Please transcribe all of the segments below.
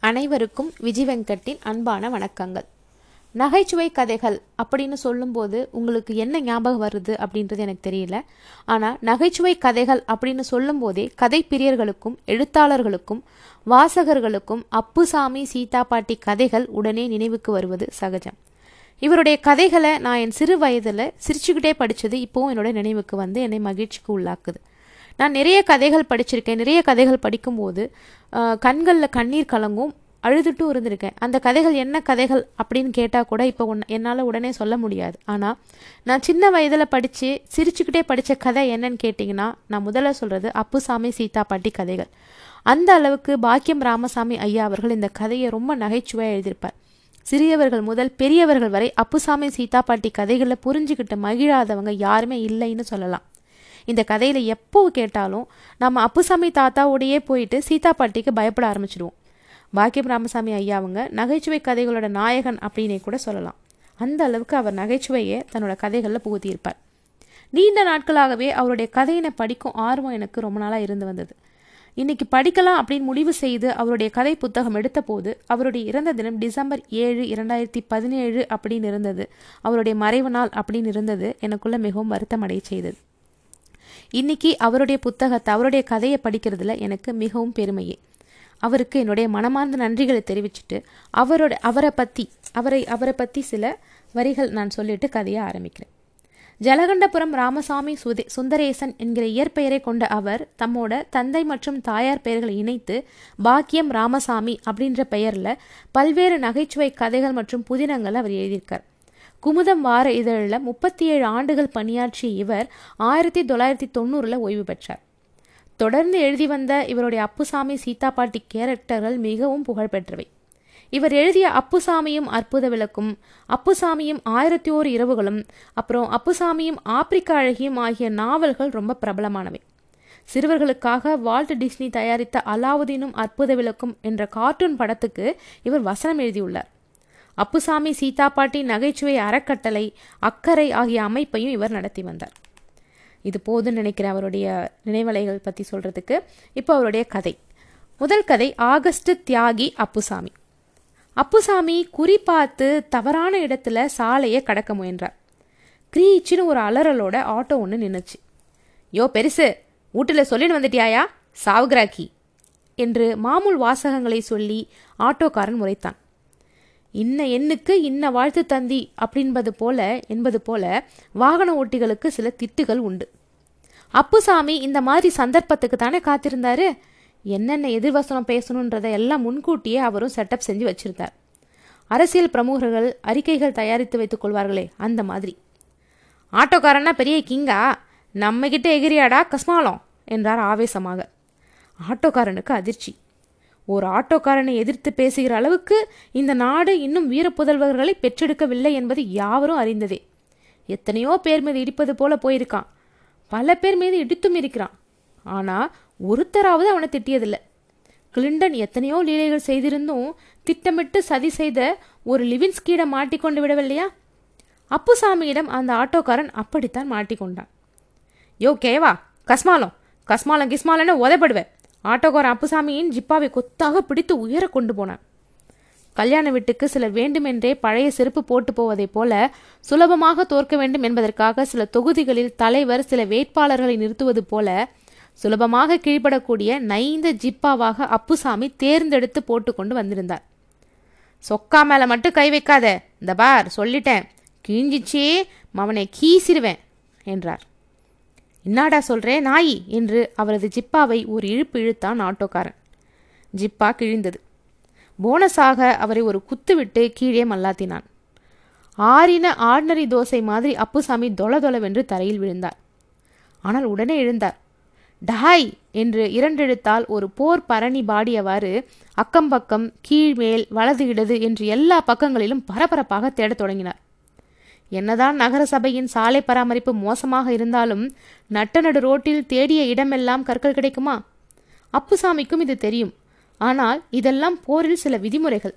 அனைவருக்கும் விஜய் வெங்கட்டின் அன்பான வணக்கங்கள். நகைச்சுவை கதைகள் அப்படின்னு சொல்லும்போது உங்களுக்கு என்ன ஞாபகம் வருது அப்படின்றது எனக்கு தெரியல. ஆனால் நகைச்சுவை கதைகள் அப்படின்னு சொல்லும்போதே கதை பிரியர்களுக்கும் எழுத்தாளர்களுக்கும் வாசகர்களுக்கும் அப்புசாமி சீதா பாட்டி கதைகள் உடனே நினைவுக்கு வருவது சகஜம். இவருடைய கதைகளை நான் என் சிறு வயதில் சிரிச்சுக்கிட்டே படித்தது இப்போவும் என்னோட நினைவுக்கு வந்து என்னை மகிழ்ச்சிக்கு உள்ளாக்குது. நான் நிறைய கதைகள் படிச்சிருக்கேன் நிறைய கதைகள் படிக்கும்போது கண்களில் கண்ணீர் கலங்கும் அழுதுட்டும் இருந்திருக்கேன். அந்த கதைகள் என்ன கதைகள் அப்படின்னு கேட்டால் கூட இப்போ உன் என்னால் உடனே சொல்ல முடியாது. ஆனால் நான் சின்ன வயதில் படித்து சிரிச்சுக்கிட்டே படித்த கதை என்னன்னு கேட்டிங்கன்னா நான் முதல்ல சொல்கிறது அப்புசாமி சீதா பாட்டி கதைகள். அந்த அளவுக்கு பாக்கியம் ராமசாமி ஐயா அவர்கள் இந்த கதையை ரொம்ப நகைச்சுவையாக எழுதியிருப்பார். சிறியவர்கள் முதல் பெரியவர்கள் வரை அப்புசாமி சீதா பாட்டி கதைகளில் புரிஞ்சுக்கிட்டு மகிழாதவங்க யாருமே இல்லைன்னு சொல்லலாம். இந்த கதையில் எப்போ கேட்டாலும் நம்ம அப்புசாமி தாத்தாவோடையே போயிட்டு சீதா பாட்டிக்கு பயப்பட ஆரம்பிச்சிடுவோம். பாக்கியம் ராமசாமி ஐயா அவங்க நகைச்சுவை கதைகளோட நாயகன் அப்படின்னே கூட சொல்லலாம். அந்த அளவுக்கு அவர் நகைச்சுவையை தன்னோட கதைகளில் புகுத்தியிருப்பார். நீண்ட நாட்களாகவே அவருடைய கதையினை படிக்கும் ஆர்வம் எனக்கு ரொம்ப நாளாக இருந்து வந்தது. இன்னைக்கு படிக்கலாம் அப்படின்னு முடிவு செய்து அவருடைய கதை புத்தகம் எடுத்த போது அவருடைய இறந்த தினம் டிசம்பர் ஏழு இரண்டாயிரத்தி பதினேழு அப்படின்னு இருந்தது. அவருடைய மறைவு நாள் அப்படின்னு இருந்தது. எனக்குள்ள மிகவும் வருத்தம் அடைய செய்தது. இன்னைக்கு அவருடைய புத்தகத்தை அவருடைய கதையை படிக்கிறதுல எனக்கு மிகவும் பெருமையே. அவருக்கு என்னுடைய மனமார்ந்த நன்றிகளை தெரிவிச்சுட்டு அவரோட அவரை பற்றி அவரை அவரை பற்றி சில வரிகள் நான் சொல்லிட்டு கதையை ஆரம்பிக்கிறேன். ஜலகண்டபுரம் ராமசாமி சுதே சுந்தரேசன் என்கிற இயற்பெயரை கொண்ட அவர் தம்மோட தந்தை மற்றும் தாயார் பெயர்களை இணைத்து பாக்கியம் ராமசாமி அப்படின்ற பெயரில் பல்வேறு நகைச்சுவை கதைகள் மற்றும் புதினங்கள் அவர் எழுதியிருக்கார். குமுதம் வார இதழில் முப்பத்தி ஏழு ஆண்டுகள் பணியாற்றிய இவர் ஆயிரத்தி தொள்ளாயிரத்தி தொண்ணூறில் ஓய்வு பெற்றார். தொடர்ந்து எழுதி வந்த இவருடைய அப்புசாமி சீதா பாட்டி கேரக்டர்கள் மிகவும் புகழ்பெற்றவை. இவர் எழுதிய அப்புசாமியும் அற்புத விளக்கும் அப்புசாமியும் ஆயிரத்தி ஓர் இரவுகளும் அப்புறம் அப்புசாமியும் ஆப்பிரிக்க அழகியும் ஆகிய நாவல்கள் ரொம்ப பிரபலமானவை. சிறுவர்களுக்காக வால்ட் டிஸ்னி தயாரித்த அலாவுதீனும் அற்புத விளக்கும் என்ற கார்ட்டூன் படத்துக்கு இவர் வசனம் எழுதியுள்ளார். அப்புசாமி சீதா பாட்டி நகைச்சுவை அறக்கட்டளை அக்கறை ஆகிய அமைப்பையும் இவர் நடத்தி வந்தார். இது போதுன்னு நினைக்கிறேன் அவருடைய நினைவலைகள் பற்றி சொல்கிறதுக்கு இப்போ அவருடைய கதை. முதல் கதை ஆகஸ்ட் தியாகி அப்புசாமி. அப்புசாமி குறி பார்த்து தவறான இடத்துல சாலையை கடக்க முயன்றார். கிரீச்சின்னு ஒரு அலறலோட ஆட்டோ ஒன்று நின்றுச்சு யோ பெருசு வீட்டில் சொல்லிட்டு வந்துட்டியாயா? சாவுகிராக்கி. என்று மாமூல் வாசகங்களை சொல்லி ஆட்டோக்காரன் முறைத்தான். இன்ன எண்ணுக்கு இன்ன வாழ்த்து தந்தி அப்படின்பது போல என்பது போல வாகன ஓட்டிகளுக்கு சில திட்டுகள் உண்டு. அப்புசாமி இந்த மாதிரி சந்தர்ப்பத்துக்கு தானே காத்திருந்தாரு? என்னென்ன எதிர்வசனம் பேசணுன்றதை எல்லாம் முன்கூட்டியே அவரும் செட்டப் செஞ்சு வச்சிருந்தார். அரசியல் பிரமுகர்கள் அறிக்கைகள் தயாரித்து வைத்துக் கொள்வார்களே அந்த மாதிரி. ஆட்டோக்காரன்னா பெரிய கிங்கா நம்மகிட்ட எகிரியாடா கஸ்மாலம் என்றார் ஆவேசமாக. ஆட்டோக்காரனுக்கு அதிர்ச்சி. ஒரு ஆட்டோக்காரனை எதிர்த்து பேசுகிற அளவுக்கு இந்த நாடு இன்னும் வீரப்புதல்வர்களை பெற்றெடுக்கவில்லை என்பது யாவரும் அறிந்ததே. எத்தனையோ பேர் மீது இடிப்பது போல போயிருக்கான். பல பேர் மீது இடித்தும் இருக்கிறான். ஆனால் ஒருத்தராவது அவனை திட்டியதில்லை. கிளிண்டன் எத்தனையோ லீலைகள் செய்திருந்தும் திட்டமிட்டு சதி செய்த ஒரு லிவின்ஸ்கீட மாட்டிக்கொண்டு விடவில்லையா? அப்புசாமியிடம் அந்த ஆட்டோக்காரன் அப்படித்தான் மாட்டிக்கொண்டான். யோ கேவா கஸ்மாலம் கஸ்மாலம் கிஸ்மாலன்னு உதைப்படுவேன். ஆட்டோக்காரன் அப்புசாமியின் ஜிப்பாவை கொத்தாக பிடித்து உயர கொண்டு போனான். கல்யாண வீட்டுக்கு சிலர் வேண்டுமென்றே பழைய செருப்பு போட்டு போவதைப் போல சுலபமாக தோற்க வேண்டும் என்பதற்காக சில தொகுதிகளில் தலைவர் சில வேட்பாளர்களை நிறுத்துவது போல சுலபமாக கீழ்ப்படக்கூடிய நைந்த ஜிப்பாவாக அப்புசாமி தேர்ந்தெடுத்து போட்டுக்கொண்டு வந்திருந்தார். சொக்கா மேல மட்டும் கை வைக்காத இந்த பார் சொல்லிட்டேன். கிழிஞ்சிச்சே அவனை கீசிருவேன் என்றார். என்னடா சொல்கிறேன் நாயி? என்று அவரது ஜிப்பாவை ஒரு இழுப்பு இழுத்தான் ஆட்டோக்காரன். ஜிப்பா கிழிந்தது. போனஸாக அவரை ஒரு குத்துவிட்டு கீழே மல்லாத்தினான். ஆறின ஆர்டினரி தோசை மாதிரி அப்புசாமி தொல தொலவென்று தரையில் விழுந்தார். ஆனால் உடனே எழுந்தார். டஹாய் என்று இரண்டெழுத்தால் ஒரு போர் பரணி பாடியவாறு அக்கம் பக்கம் கீழ்மேல் வலது இடது என்று எல்லா பக்கங்களிலும் பரபரப்பாக தேடத் தொடங்கினார். என்னதான் நகர சபையின் சாலை பராமரிப்பு மோசமாக இருந்தாலும் நட்ட நடு ரோட்டில் தேடிய இடமெல்லாம் கற்கள் கிடைக்குமா? அப்புசாமிக்கும் இது தெரியும். ஆனால் இதெல்லாம் போரில் சில விதிமுறைகள்.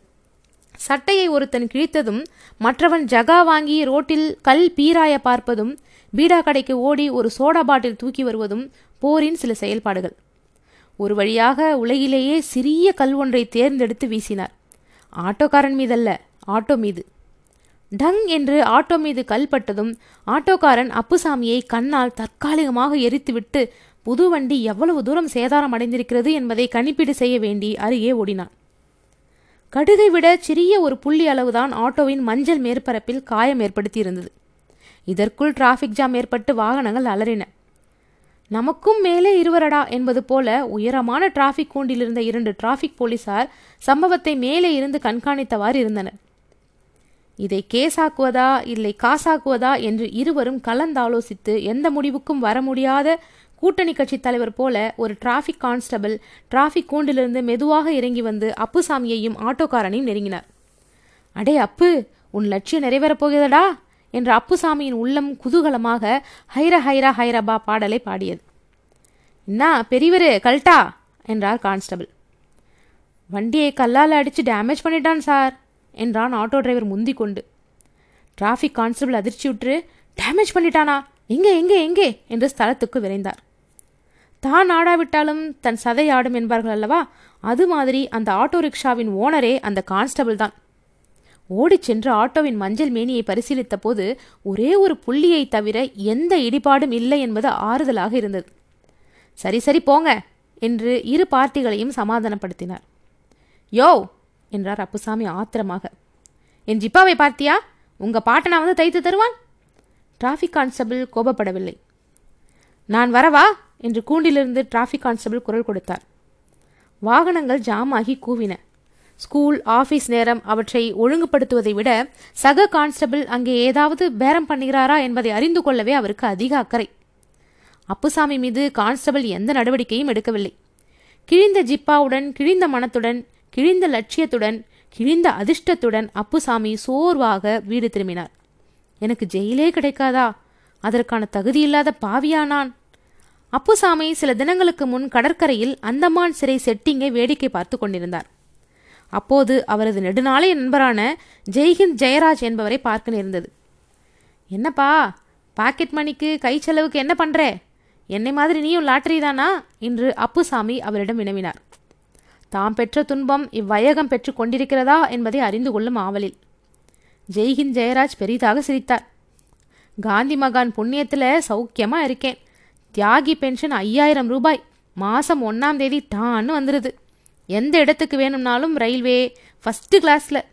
சட்டையை ஒருத்தன் கிழித்ததும் மற்றவன் ஜகா வாங்கி ரோட்டில் கல் பீராய பார்ப்பதும் பீடா கடைக்கு ஓடி ஒரு சோடா பாட்டில் தூக்கி வருவதும் போரின் சில செயல்பாடுகள். ஒரு வழியாக உலகிலேயே சிறிய கல் ஒன்றை தேர்ந்தெடுத்து வீசினார். ஆட்டோக்காரன் மீதல்ல ஆட்டோ மீது. டங் என்று ஆட்டோ மீது கல்பட்டதும் ஆட்டோக்காரன் அப்புசாமியை கண்ணால் தற்காலிகமாக எரித்துவிட்டு புது வண்டி எவ்வளவு தூரம் சேதாரம் அடைந்திருக்கிறது என்பதை கணிப்பீடு செய்ய வேண்டி அருகே ஓடினான். கடுகை விட சிறிய ஒரு புள்ளி அளவுதான் ஆட்டோவின் மஞ்சள் மேற்பரப்பில் காயம் ஏற்படுத்தியிருந்தது. இதற்குள் டிராஃபிக் ஜாம் ஏற்பட்டு வாகனங்கள் அலறின. நமக்கும் மேலே இருவரடா என்பது போல உயரமான டிராஃபிக் கூண்டிலிருந்த இரண்டு டிராஃபிக் போலீசார் சம்பவத்தை மேலே இருந்து கண்காணித்தவாறு இருந்தனர். இதை கேஸாக்குவதா இல்லை காசாக்குவதா என்று இருவரும் கலந்தாலோசித்து எந்த முடிவுக்கும் வர முடியாத கூட்டணி கட்சி தலைவர் போல ஒரு டிராஃபிக் கான்ஸ்டபிள் டிராஃபிக் கூண்டிலிருந்து மெதுவாக இறங்கி வந்து அப்புசாமியையும் ஆட்டோக்காரனையும் நெருங்கினார். அடே அப்பு உன் லட்சியம் நிறைவேறப் போகிறதடா என்ற அப்புசாமியின் உள்ளம் குதூகலமாக ஹைர ஹைரா ஹைரபா பாடலை பாடியது. என்ன பெரியவரு கல்ட்டா என்றார் கான்ஸ்டபிள். வண்டியை கல்லால் அடித்து டேமேஜ் பண்ணிட்டான் சார் என்றான் ஆட்டோ டிரைவர் முந்தி கொண்டு. டிராஃபிக் கான்ஸ்டபிள் அதிர்ச்சியுற்று டேமேஜ் பண்ணிட்டானா? எங்கே எங்கே எங்கே? என்று ஸ்தலத்துக்கு விரைந்தார். தான் ஆடாவிட்டாலும் தன் சதை ஆடும் என்பார்கள் அல்லவா? அது மாதிரி அந்த ஆட்டோ ரிக்ஷாவின் ஓனரே அந்த கான்ஸ்டபிள் தான். ஓடிச் சென்று ஆட்டோவின் மஞ்சள் மேனியை பரிசீலித்த போது ஒரே ஒரு புள்ளியை தவிர எந்த இடிபாடும் இல்லை என்பது ஆறுதலாக இருந்தது. சரி சரி போங்க என்று இரு பார்ட்டிகளையும் சமாதானப்படுத்தினார். யோ என்றார் அப்புசாமி ஆத்திரமாக. என் ஜிப்பாவை பார்த்தியா? உங்கள் பாட்டனா வந்து தைத்து தருவான்? டிராஃபிக் கான்ஸ்டபிள் கோபப்படவில்லை. நான் வரவா? என்று கூண்டிலிருந்து டிராஃபிக் கான்ஸ்டபிள் குரல் கொடுத்தார். வாகனங்கள் ஜாம் ஆகி கூவின. ஸ்கூல் ஆஃபீஸ் நேரம் அவற்றை ஒழுங்குபடுத்துவதை விட சக கான்ஸ்டபிள் அங்கே ஏதாவது பேரம் பண்ணுகிறாரா என்பதை அறிந்து கொள்ளவே அவருக்கு அதிக அக்கறை. அப்புசாமி மீது கான்ஸ்டபிள் எந்த நடவடிக்கையும் எடுக்கவில்லை. கிழிந்த ஜிப்பாவுடன் கிழிந்த மனத்துடன் கிழிந்த லட்சியத்துடன் கிழிந்த அதிர்ஷ்டத்துடன் அப்புசாமி சோர்வாக வீடு திரும்பினார். எனக்கு ஜெயிலே கிடைக்காதா? அதற்கான தகுதியில்லாத பாவியா நான்? அப்புசாமி சில தினங்களுக்கு முன் கடற்கரையில் அந்தமான் சிறை செட்டிங்கை வேடிக்கை பார்த்து கொண்டிருந்தார். அப்போது அவரது நெடுநாளைய நண்பரான ஜெய்ஹிந்த் ஜெயராஜ் என்பவரை பார்க்க நேர்ந்தது. என்னப்பா பாக்கெட் மணிக்கு கை செலவுக்கு என்ன பண்ணுற என்னை மாதிரி நீயும் லாட்டரி தானா? என்று அப்புசாமி அவரிடம் வினவினார். தாம் பெற்ற துன்பம் இவ்வையகம் பெற்று கொண்டிருக்கிறதா என்பதை அறிந்து கொள்ளும் ஆவலில். ஜெய்ஹிந்த் ஜெயராஜ் பெரிதாக சிரித்தார். காந்தி மகான் புண்ணியத்தில் சௌக்கியமாக இருக்கேன். தியாகி பென்ஷன் ஐயாயிரம் ரூபாய். மாதம் ஒன்றாம் தேதி டான்னு வந்துடுது எந்த இடத்துக்கு வேணும்னாலும் ரயில்வே ஃபஸ்ட்டு கிளாஸில்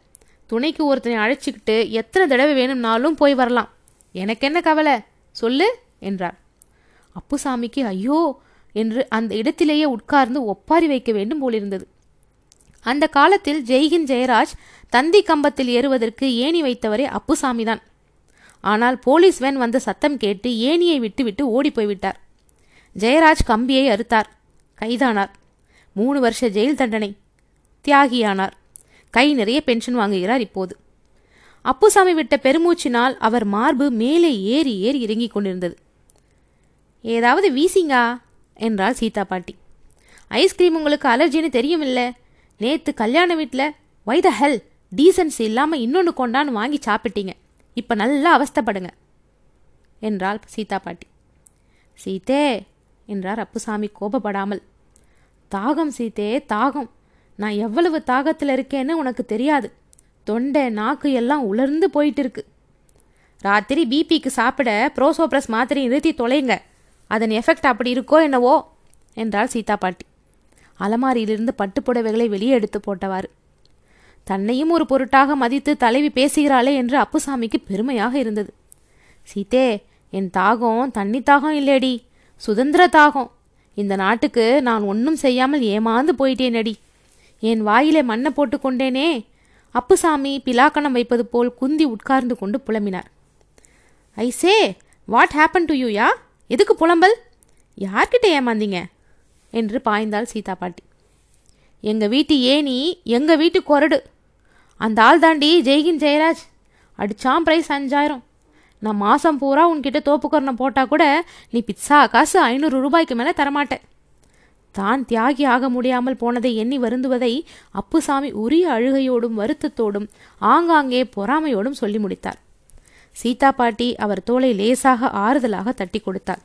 துணைக்கு ஒருத்தனை அழைச்சிக்கிட்டு எத்தனை தடவை வேணும்னாலும் போய் வரலாம். எனக்கு என்ன கவலை? சொல்லு என்றார். அப்புசாமிக்கு ஐயோ என்று அந்த இடத்திலேயே உட்கார்ந்து ஒப்பாரி வைக்க வேண்டும் போலிருந்தது. அந்த காலத்தில் ஜெய்கின் ஜெயராஜ் தந்தி கம்பத்தில் ஏறுவதற்கு ஏணி வைத்தவரே அப்புசாமிதான். ஆனால் போலீஸ் வேன் வந்த சத்தம் கேட்டு ஏணியை விட்டுவிட்டு ஓடி போய்விட்டார் ஜெயராஜ் கம்பியை அறுத்தார். கைதானார். மூணு வருஷ ஜெயில் தண்டனை. தியாகியானார். கை நிறைய பென்ஷன் வாங்குகிறார் இப்போது. அப்புசாமி விட்ட பெருமூச்சினால் அவர் மார்பு மேலே ஏறி ஏறி இறங்கிக் கொண்டிருந்தது. ஏதாவது வீசிங்கா? என்றாள் சீதா பாட்டி. ஐஸ்கிரீம் உங்களுக்கு அலர்ஜின்னு தெரியுமில்ல. நேற்று கல்யாண வீட்டில் வை த ஹெல் டீசன்சி இல்லாமல் இன்னொன்று கொண்டான்னு வாங்கி சாப்பிட்டீங்க. இப்போ நல்லா அவஸ்தப்படுங்க. என்றாள் சீதா பாட்டி. சீதே என்றார் அப்புசாமி கோபப்படாமல். தாகம் சீதே தாகம். நான் எவ்வளவு தாகத்தில் இருக்கேன்னு உனக்கு தெரியாது. தொண்டை நாக்கு எல்லாம் உலர்ந்து போயிட்டு இருக்கு. ராத்திரி பிபிக்கு சாப்பிட ப்ரோசோப்ரஸ் மாத்திரை நிறுத்தி தொலைங்க. அதன் எஃபெக்ட் அப்படி இருக்கோ என்னவோ? என்றாள் சீதா பாட்டி. அலமாரியிலிருந்து பட்டுப்புடவைகளை வெளியே எடுத்து போட்டவாறு. தன்னையும் ஒரு பொருட்டாக மதித்து தலைவி பேசுகிறாளே என்று அப்புசாமிக்கு பெருமையாக இருந்தது. சீதே என் தாகம் தண்ணி தாகம் இல்லேடி சுதந்திர தாகம். இந்த நாட்டுக்கு நான் ஒன்றும் செய்யாமல் ஏமாந்து போயிட்டேனடி. என் வாயிலே மண்ணை போட்டு கொண்டேனே. அப்புசாமி பிலாக்கணம் வைப்பது போல் குந்தி உட்கார்ந்து கொண்டு புலம்பினார். I say what happen to you யா? எதுக்கு புலம்பல்? யார்கிட்ட ஏமாந்தீங்க? என்று பாய்ந்தாள் சீதா பாட்டி. எங்கள் வீட்டு ஏனி எங்கள் வீட்டு கொரடு அந்த ஆள் தாண்டி ஜெய்கின் ஜெயராஜ். அடிச்சான் ப்ரைஸ் அஞ்சாயிரம். நான் மாதம் பூரா உன்கிட்ட தோப்புக்கரணம் போட்டால் கூட நீ பிட்சா காசு ஐநூறு ரூபாய்க்கு மேலே தரமாட்டேன். தான் தியாகி ஆக முடியாமல் போனதை எண்ணி வருந்துவதை அப்புசாமி உரிய அழுகையோடும் வருத்தத்தோடும் ஆங்காங்கே பொறாமையோடும் சொல்லி முடித்தார். சீதா பாட்டி அவர் தோலை லேசாக ஆறுதலாக தட்டி கொடுத்தார்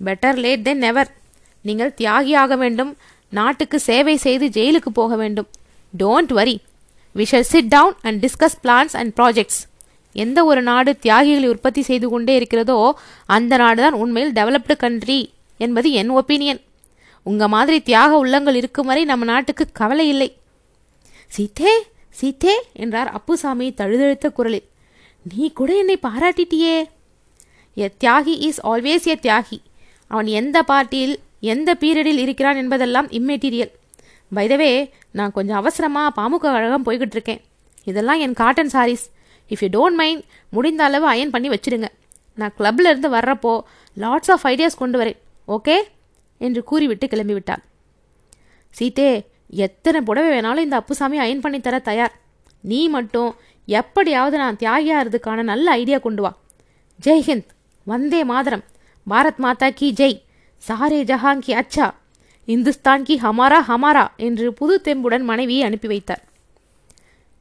பெட்டர் லேட் தென் நெவர் நீங்கள் தியாகியாக வேண்டும். நாட்டுக்கு சேவை செய்து ஜெயிலுக்கு போக வேண்டும். Don't worry we shall sit down and discuss plans and projects எந்த ஒரு நாடு தியாகிகளை உற்பத்தி செய்து கொண்டே இருக்கிறதோ அந்த நாடு தான் உண்மையில் டெவலப்டு கண்ட்ரி என்பது என் ஒப்பீனியன் உங்கள் மாதிரி தியாக உள்ளங்கள் இருக்கும் வரை நம்ம நாட்டுக்கு கவலை இல்லை. சீத்தே சீத்தே என்றார் அப்புசாமி தழுதழுத்த குரலில். நீ கூட என்னை பாராட்டிட்டியே. எ தியாகி இஸ் ஆல்வேஸ் எ தியாகி. அவன் எந்த பார்ட்டியில் எந்த பீரியடில் இருக்கிறான் என்பதெல்லாம் இம்மெட்டீரியல் பைதவே நான் கொஞ்சம் அவசரமாக பாமுக கழகம் போய்கிட்டு இருக்கேன் இதெல்லாம் என் cotton saris if you don't mind முடிந்த அளவு அயன் பண்ணி வச்சிடுங்க. நான் கிளப்ல இருந்து வர்றப்போ லாட்ஸ் ஆஃப் ஐடியாஸ் கொண்டு வரேன். ஓகே என்று கூறிவிட்டு கிளம்பிவிட்டாள். சீத்தே எத்தனை புடவை வேணாலும் இந்த அப்புசாமி அயன் பண்ணி தர தயார். நீ மட்டும் எப்படியாவது நான் தியாகியாகிறதுக்கான நல்ல ஐடியா கொண்டு வா. ஜெய்ஹிந்த் வந்தே மாதரம். பாரத் மாதா கி ஜெய். சாரே ஜஹான் கி அச்சா. இந்துஸ்தான் கி ஹமாரா ஹமாரா என்று புது தெம்புடன் மனைவியை அனுப்பி வைத்தார்.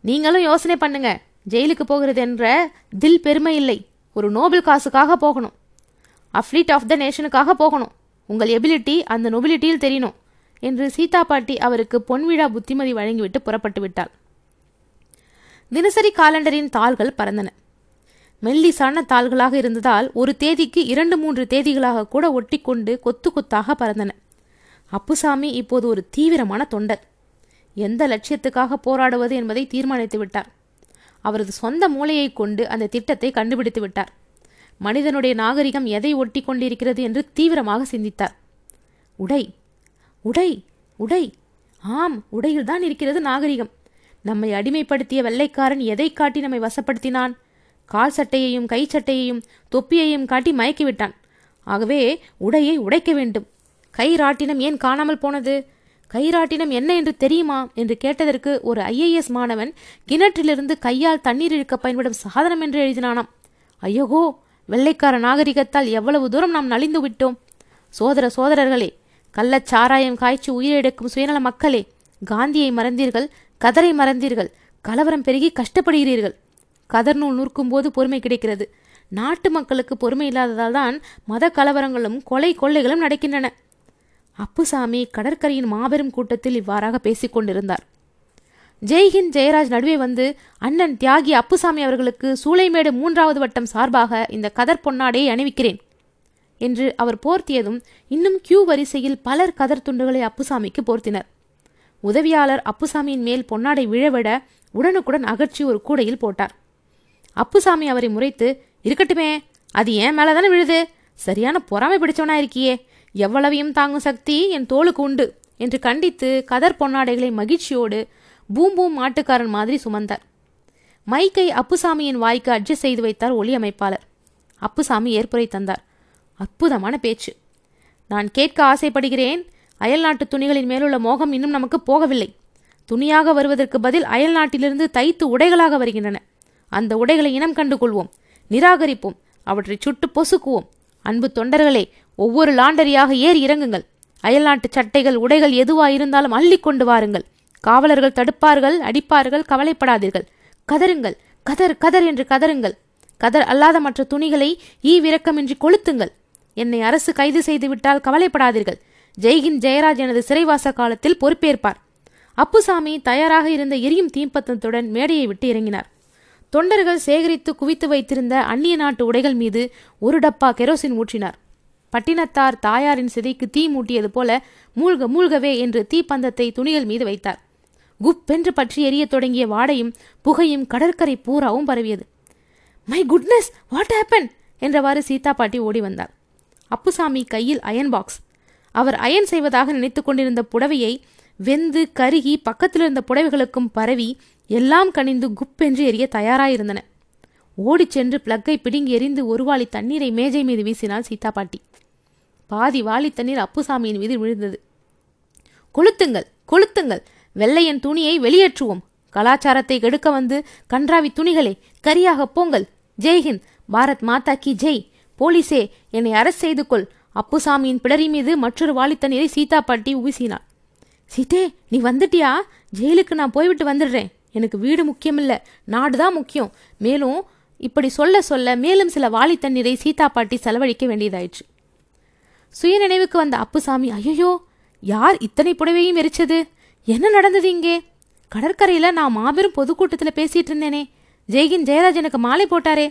நீங்களும் யோசனை பண்ணுங்க. ஜெயிலுக்கு போகிறது என்ற தில் பெருமை இல்லை. ஒரு நோபல் காசுக்காக போகணும். அஃப்ளீட் ஆஃப் த நேஷனுக்காக போகணும். உங்கள் எபிலிட்டி அந்த நொபிலிட்டியில் தெரியணும். என்று சீதா பாட்டி அவருக்கு பொன்விழா புத்திமதி வழங்கிவிட்டு புறப்பட்டு விட்டாள். தினசரி காலண்டரின் தாள்கள் பறந்தன. மெல்லிசான தாள்களாக இருந்ததால் ஒரு தேதிக்கு இரண்டு மூன்று தேதிகளாக கூட ஒட்டிக்கொண்டு கொத்து கொத்தாக பறந்தன. அப்புசாமி இப்போது ஒரு தீவிரமான தொண்டர். எந்த லட்சியத்துக்காக போராடுவது என்பதை தீர்மானித்து விட்டார். அவரது சொந்த மூளையை கொண்டு அந்த திட்டத்தை கண்டுபிடித்து விட்டார். மனிதனுடைய நாகரிகம் எதை ஒட்டி கொண்டிருக்கிறது என்று தீவிரமாக சிந்தித்தார். உடை உடை உடை ஆம் உடையில்தான் இருக்கிறது நாகரிகம். நம்மை அடிமைப்படுத்திய வெள்ளைக்காரன் எதை காட்டி நம்மை வசப்படுத்தினான்? கால் சட்டையையும் கை சட்டையையும் தொப்பியையும் காட்டி மயக்கிவிட்டான். ஆகவே உடையை உடைக்க வேண்டும். கை ராட்டினம் ஏன் காணாமல் போனது? கைராட்டினம் என்ன என்று தெரியுமா? என்று கேட்டதற்கு ஒரு ஐஏஎஸ் மாணவன் கிணற்றிலிருந்து கையால் தண்ணீர் இழுக்க பயன்படும் சாதனம் என்று எழுதினானாம். ஐயோகோ! வெள்ளைக்கார நாகரிகத்தால் எவ்வளவு தூரம் நாம் நலிந்து விட்டோம்? சோதர சோதரர்களே கள்ளச் சாராயம் காய்ச்சி உயிரிழக்கும் சுயநல மக்களே காந்தியை மறந்தீர்கள். கதரை மறந்தீர்கள். கலவரம் பெருகி கஷ்டப்படுகிறீர்கள். கதர் நூல் நூற்கும் போது பொறுமை கிடைக்கிறது. நாட்டு மக்களுக்கு பொறுமை இல்லாததால் தான் மத கலவரங்களும் கொலை கொள்ளைகளும் நடக்கின்றன. அப்புசாமி கடற்கரையின் மாபெரும் கூட்டத்தில் இவ்வாறாக பேசிக் கொண்டிருந்தார். ஜெய்ஹிந்த் ஜெயராஜ் நடுவே வந்து அண்ணன் தியாகி அப்புசாமி அவர்களுக்கு சூளைமேடு மூன்றாவது வட்டம் சார்பாக இந்த கதர் பொன்னாடையை அணிவிக்கிறேன் என்று அவர் போர்த்தியதும் இன்னும் கியூ வரிசையில் பலர் கதர் துண்டுகளை அப்புசாமிக்கு போர்த்தினர். உதவியாளர் அப்புசாமியின் மேல் பொன்னாடை விழவிட உடனுக்குடன் அகற்றி ஒரு கூடையில் போட்டார். அப்புசாமி அவரை முறைத்து இருக்கட்டுமே அது ஏன் மேலே தானே விழுது? சரியான பொறாமை பிடிச்சவனா இருக்கியே. எவ்வளவையும் தாங்கும் சக்தி என் தோளுக்கு உண்டு என்று கண்டித்து கதர் பொன்னாடைகளை மகிழ்ச்சியோடு பூம்பூம் மாட்டுக்காரன் மாதிரி சுமந்தார். மைக்கை அப்புசாமியின் வாய்க்கு அட்ஜஸ்ட் செய்து வைத்தார் ஒளி அமைப்பாளர். அப்புசாமி ஏற்புரை தந்தார். அற்புதமான பேச்சு. நான் கேட்க ஆசைப்படுகிறேன். அயல் நாட்டு துணிகளின் மேலுள்ள மோகம் இன்னும் நமக்கு போகவில்லை. துணியாக வருவதற்கு பதில் அயல் நாட்டிலிருந்து தைத்து உடைகளாக வருகின்றன. அந்த உடைகளை இனம் கண்டு கொள்வோம் நிராகரிப்போம் அவற்றை சுட்டு பொசுக்குவோம். அன்பு தொண்டர்களே ஒவ்வொரு லாண்டரியாக ஏறி இறங்குங்கள். அயல்நாட்டு சட்டைகள் உடைகள் எதுவாக இருந்தாலும் அள்ளி கொண்டு வாருங்கள். காவலர்கள் தடுப்பார்கள் அடிப்பார்கள் கவலைப்படாதீர்கள். கதருங்கள் கதர் கதர் என்று கதருங்கள் கதர் அல்லாத மற்ற துணிகளை ஈ விரக்கமின்றி கொளுத்துங்கள். என்னை அரசு கைது செய்துவிட்டால் கவலைப்படாதீர்கள். ஜெய்ஹிந்த் ஜெயராஜ் எனது சிறைவாச காலத்தில் பொறுப்பேற்பார். அப்புசாமி தயாராக இருந்த எரியும் தீம்பத்தத்துடன் மேடையை விட்டு இறங்கினார். தொண்டர்கள் சேகரித்து குவித்து வைத்திருந்த அந்நிய நாட்டு உடைகள் மீது ஒரு டப்பா கெரோசின் ஊற்றினார். பட்டினத்தார் தாயாரின் சிதைக்கு தீ மூட்டியது போல மூழ்க மூழ்கவே என்று தீப்பந்தத்தை துணிகள் மீது வைத்தார். குப்பென்று பற்றி எரிய தொடங்கிய வாடையும் புகையும் கடற்கரை பூராவும் பரவியது. மை குட்னஸ் வாட் ஹேப்பன் என்றவாறு சீதா பாட்டி ஓடி வந்தார். அப்புசாமி கையில் அயன் பாக்ஸ். அவர் அயன் செய்வதாக நினைத்து கொண்டிருந்த புடவையை வெந்து கருகி பக்கத்தில் இருந்த புடவைகளுக்கும் பரவி எல்லாம் கனிந்து குப்பென்று எரிய தயாராயிருந்தன. ஓடிச் சென்று பிளக்கை பிடுங்கி எறிந்து ஒரு வாளி தண்ணீரை மேஜை மீது வீசினாள் சீதா பாட்டி. பாதி வாளி தண்ணீர் அப்புசாமியின் மீது விழுந்தது. கொளுத்துங்கள் கொளுத்துங்கள். வெள்ளையன் துணியை வெளியேற்றுவோம். கலாச்சாரத்தை கெடுக்க வந்து கன்றாவி துணிகளே கரியாக போங்கள். ஜெய்ஹிந்த் பாரத் மாதா கி ஜெய். போலீசே என்னை அரசு செய்து கொள். அப்புசாமியின் பிடரி மீது மற்றொரு வாளித்தண்ணீரை சீதா பாட்டி ஊசினாள் சீதே நீ வந்துட்டியா? ஜெயிலுக்கு நான் போய்விட்டு வந்துடுறேன். எனக்கு வீடு முக்கியமில்லை. நாடு தான் முக்கியம். மேலும் இப்படி சொல்ல சொல்ல மேலும் சில வாளி தண்ணீரை சீதா பாட்டி செலவழிக்க வேண்டியதாயிற்று. சுயநினைவுக்கு வந்த அப்புசாமி ஐயோ யார் இத்தனை புடவையும் எரிச்சது? என்ன நடந்தது இங்கே? கடற்கரையில் நான் மாபெரும் பொதுக்கூட்டத்தில் பேசிட்டு இருந்தேனே. ஜெய்கின் ஜெயராஜ் எனக்கு மாலை போட்டாரே.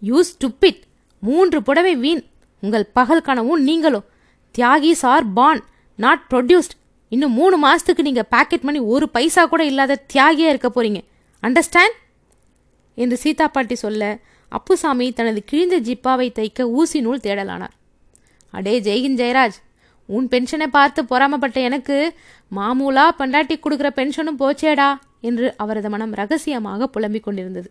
யூ ஸ்டுப்பிட் மூன்று புடவை வீண். உங்கள் பகல் கனவும் நீங்களும். தியாகி சார் பான் நாட் ப்ரொடியூஸ்ட் இன்னும் மூணு மாதத்துக்கு நீங்கள் பேக்கெட் பண்ணி ஒரு பைசா கூட இல்லாத தியாகியாக இருக்க போறீங்க. அண்டர்ஸ்டாண்ட் என்று சீதா பாட்டி சொல்ல அப்புசாமி தனது கிழிந்த ஜிப்பாவை தைக்க ஊசி நூல் தேடலானார். அடே ஜெய்கின் ஜெயராஜ் உன் பென்ஷனை பார்த்து பொறாமப்பட்ட எனக்கு மாமூலா பண்டாட்டி கொடுக்குற பென்ஷனும் போச்சேடா என்று அவரது மனம் ரகசியமாக புலம்பிக் கொண்டிருந்தது.